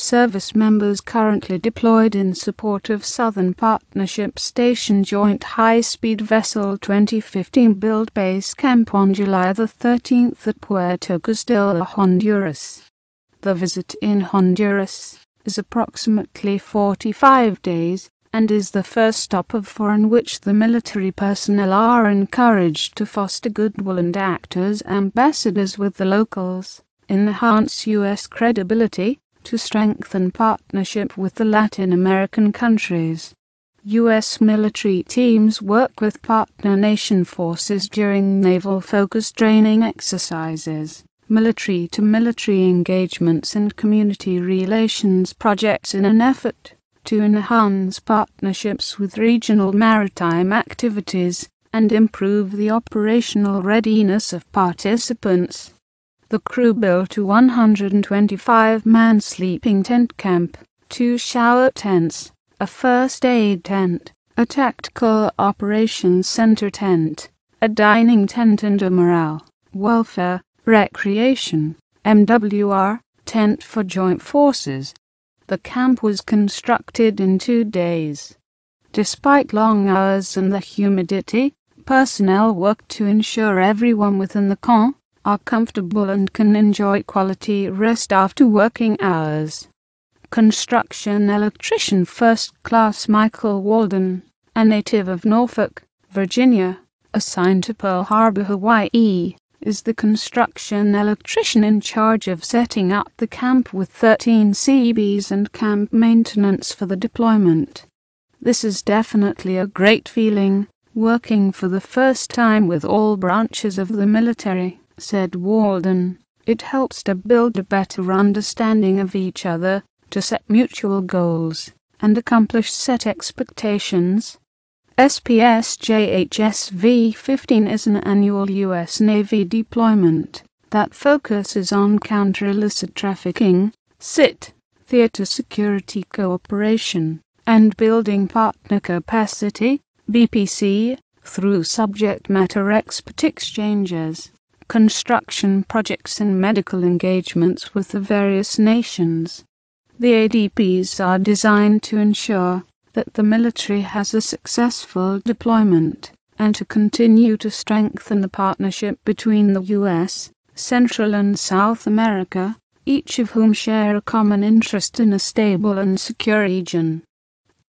service members currently deployed in support of Southern Partnership Station Joint High-Speed Vessel 2015 build base camp on July the 13th at Puerto Castilla, Honduras. The visit in Honduras is approximately 45 days and is the first stop of four in which the military personnel are encouraged to foster goodwill and act as ambassadors with the locals, enhance U.S. credibility, to strengthen partnership with the Latin American countries. U.S. military teams work with partner nation forces during naval-focused training exercises, military-to-military engagements and community relations projects in an effort to enhance partnerships with regional maritime activities and improve the operational readiness of participants. The crew built a 125-man sleeping tent camp, two shower tents, a first aid tent, a tactical operations center tent, a dining tent and a morale, welfare, recreation, MWR, tent for joint forces. The camp was constructed in two days. Despite long hours and the humidity, personnel worked to ensure everyone within the camp are comfortable and can enjoy quality rest after working hours. Construction electrician first class Michael Walden, a native of Norfolk, Virginia, assigned to Pearl Harbor, Hawaii, is the construction electrician in charge of setting up the camp with 13 Seabees and camp maintenance for the deployment. This is definitely a great feeling, working for the first time with all branches of the military said Walden. It helps to build a better understanding of each other, to set mutual goals, and accomplish set expectations. SPS JHS 15 is an annual U.S. Navy deployment that focuses on counter-illicit trafficking, CIT, theater security cooperation, and building partner capacity, BPC, through subject matter expert exchanges construction projects and medical engagements with the various nations. The ADPs are designed to ensure that the military has a successful deployment and to continue to strengthen the partnership between the US, Central and South America, each of whom share a common interest in a stable and secure region.